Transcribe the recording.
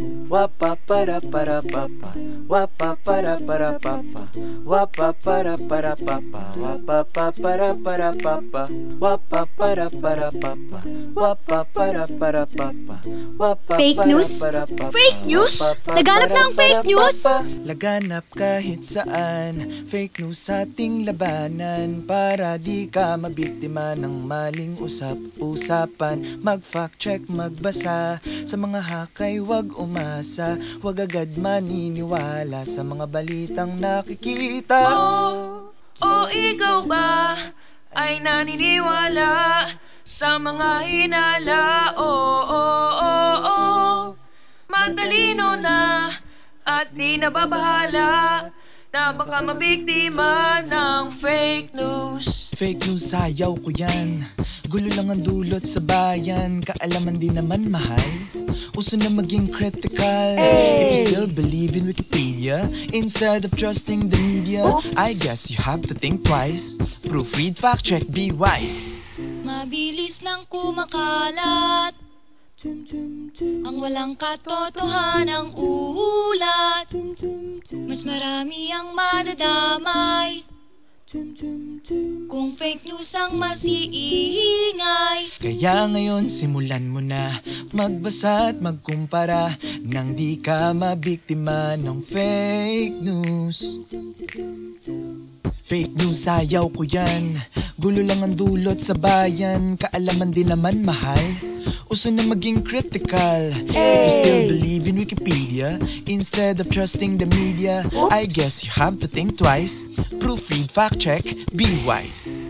Wapa para para papa Wapa para para papa Wapa para para papa Wapa pa para para papa Wapa para para papa Wapa para para papa Wapa Fake news? Fake news? Laganap ng fake news? Laganap kahit saan. Fake news sa ating labanan. Para di ka mabiktima ng maling usap-usapan. Mag-fact check, magbasa. Sa mga hakay wag umasa Wag agad maniniwala Sa mga balitang nakikita O ikaw ba ay naniniwala sa mga hinala? O, o, o, o, matalino na at di nababahala na baka mabiktima ng fake news. Fake news, sayaw ko yan Gulo lang ang dulot sa bayan Kaalaman din naman mahal. Uso na maging critical. If you still believe in Wikipedia Instead of trusting the media I guess you have to think twice. Proofread, fact check, be wise. Mabilis nang kumakalat. Ang walang katotohanang ulat Mas marami ang madadamay Kung fake news ang masiingay. Kaya ngayon simulan mo na. Magbasa at magkumpara Nang di ka mabiktima ng fake news Fake news, ayaw ko yan. Gulo lang ang dulot sa bayan. Kaalaman din naman mahal. Uso na maging critical. If you still believe in Wikipedia Instead of trusting the media I guess you have to think twice. Proofread, fact check, be wise